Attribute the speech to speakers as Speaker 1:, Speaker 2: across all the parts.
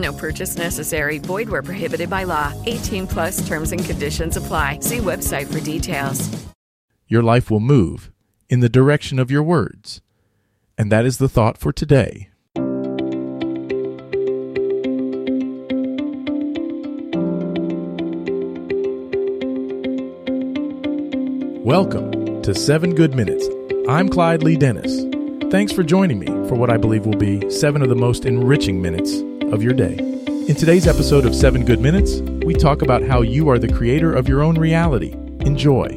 Speaker 1: No purchase necessary. Void where prohibited by law. 18 plus terms and conditions apply. See website for details.
Speaker 2: Your life will move in the direction of your words. And that is the thought for today. Welcome to 7 Good Minutes. I'm Clyde Lee Dennis. Thanks for joining me for what I believe will be seven of the most enriching minutes of your day. In today's episode of 7 Good Minutes, we talk about how you are the creator of your own reality. Enjoy.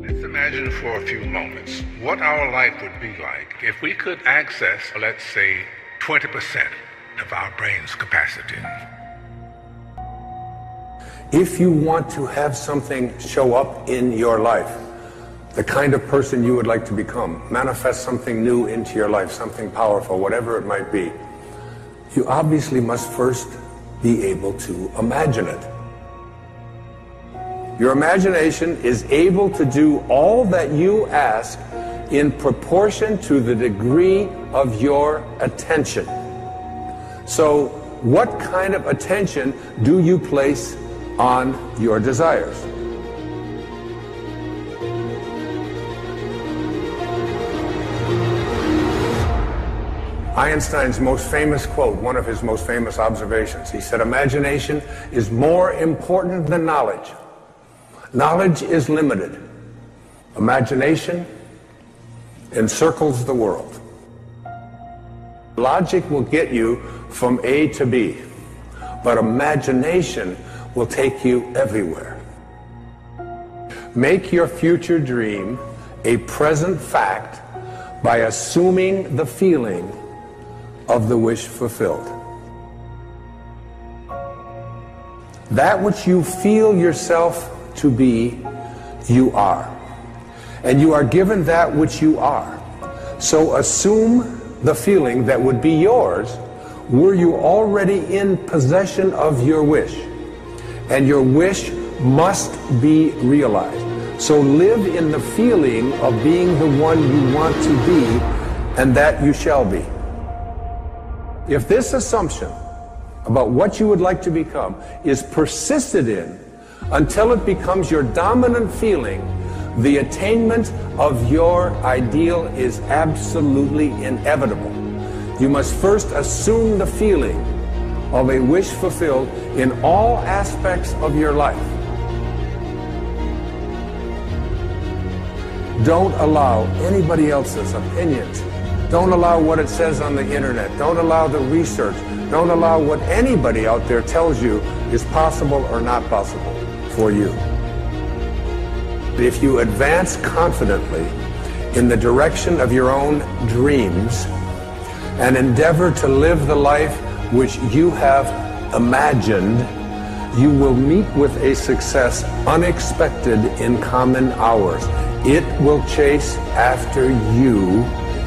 Speaker 3: Let's imagine for a few moments what our life would be like if we could access, let's say, 20% of our brain's capacity.
Speaker 4: If you want to have something show up in your life, the kind of person you would like to become, manifest something new into your life, something powerful, whatever it might be, you obviously must first be able to imagine it. Your imagination is able to do all that you ask in proportion to the degree of your attention. So, what kind of attention do you place on your desires? Einstein's most famous quote, one of his most famous observations, he said, Imagination is more important than knowledge. Knowledge is limited. Imagination encircles the world. Logic will get you from A to B, but imagination will take you everywhere. Make your future dream a present fact by assuming the feeling of the wish fulfilled. That which you feel yourself to be, you are. And you are given that which you are. So assume the feeling that would be yours were you already in possession of your wish. And your wish must be realized. So live in the feeling of being the one you want to be, and that you shall be. If this assumption about what you would like to become is persisted in until it becomes your dominant feeling, the attainment of your ideal is absolutely inevitable. You must first assume the feeling of a wish fulfilled in all aspects of your life. Don't allow anybody else's opinions don't allow what it says on the internet. Don't allow the research. Don't allow what anybody out there tells you is possible or not possible for you. If you advance confidently in the direction of your own dreams and endeavor to live the life which you have imagined, you will meet with a success unexpected in common hours. It will chase after you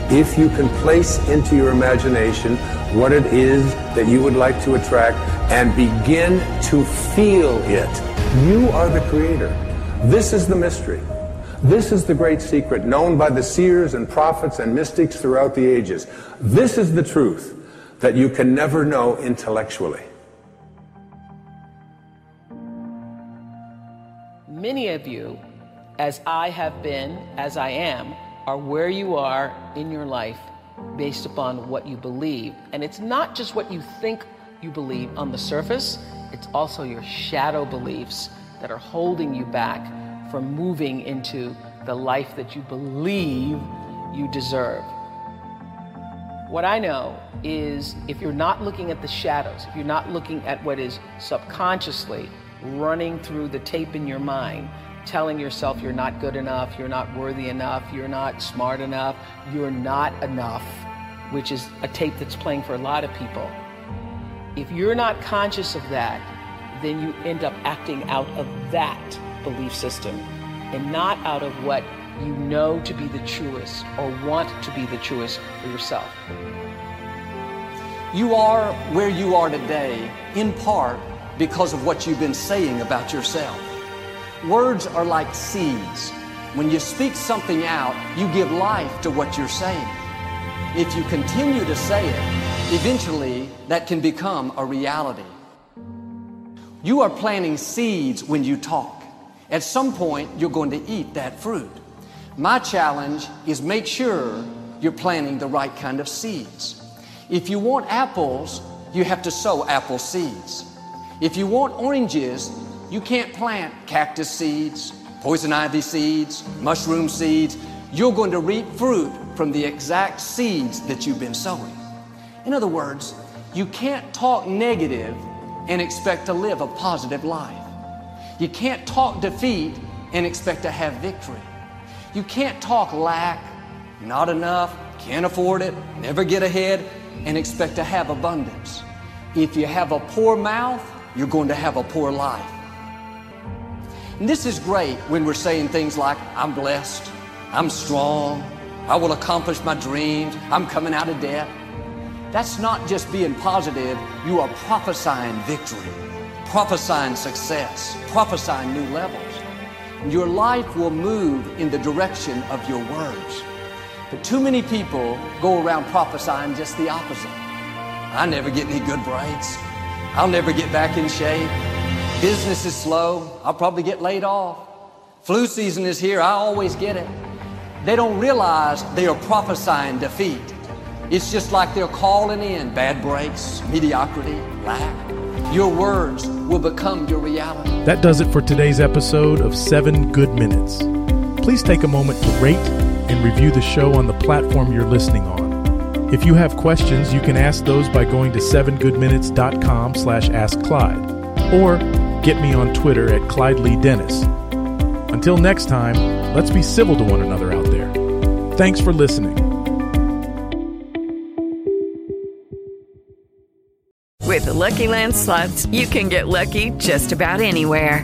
Speaker 4: if you can place into your imagination what it is that you would like to attract and begin to feel it. You are the creator. This is the mystery. This is the great secret known by the seers and prophets and mystics throughout the ages. This is the truth that you can never know intellectually.
Speaker 5: Many of you, as I have been, as I am, are where you are in your life based upon what you believe. And it's not just what you think you believe on the surface, it's also your shadow beliefs that are holding you back from moving into the life that you believe you deserve. What I know is if you're not looking at the shadows, if you're not looking at what is subconsciously running through the tape in your mind, telling yourself you're not good enough, you're not worthy enough, you're not smart enough, you're not enough, which is a tape that's playing for a lot of people. If you're not conscious of that, then you end up acting out of that belief system and not out of what you know to be the truest or want to be the truest for yourself.
Speaker 6: You are where you are today in part because of what you've been saying about yourself. Words are like seeds. When you speak something out, you give life to what you're saying. If you continue to say it, eventually that can become a reality. You are planting seeds when you talk. At some point, you're going to eat that fruit. My challenge is make sure you're planting the right kind of seeds. If you want apples, you have to sow apple seeds. If you want oranges, you can't plant cactus seeds, poison ivy seeds, mushroom seeds. You're going to reap fruit from the exact seeds that you've been sowing. In other words, you can't talk negative and expect to live a positive life. You can't talk defeat and expect to have victory. You can't talk lack, not enough, can't afford it, never get ahead, and expect to have abundance. If you have a poor mouth, you're going to have a poor life. And this is great when we're saying things like, I'm blessed, I'm strong, I will accomplish my dreams, I'm coming out of debt. That's not just being positive, you are prophesying victory, prophesying success, prophesying new levels. Your life will move in the direction of your words. But too many people go around prophesying just the opposite. I never get any good breaks. I'll never get back in shape. Business is slow. I'll probably get laid off. Flu season is here. I always get it. They don't realize they are prophesying defeat. It's just like they're calling in bad breaks, mediocrity, lack. Your words will become your reality.
Speaker 2: That does it for today's episode of 7 Good Minutes. Please take a moment to rate and review the show on the platform you're listening on. If you have questions, you can ask those by going to 7goodminutes.com slash ask Clyde, or get me on Twitter at Clyde Lee Dennis. Until next time, let's be civil to one another out there. Thanks for listening.
Speaker 1: With the Lucky Land slots, you can get lucky just about anywhere.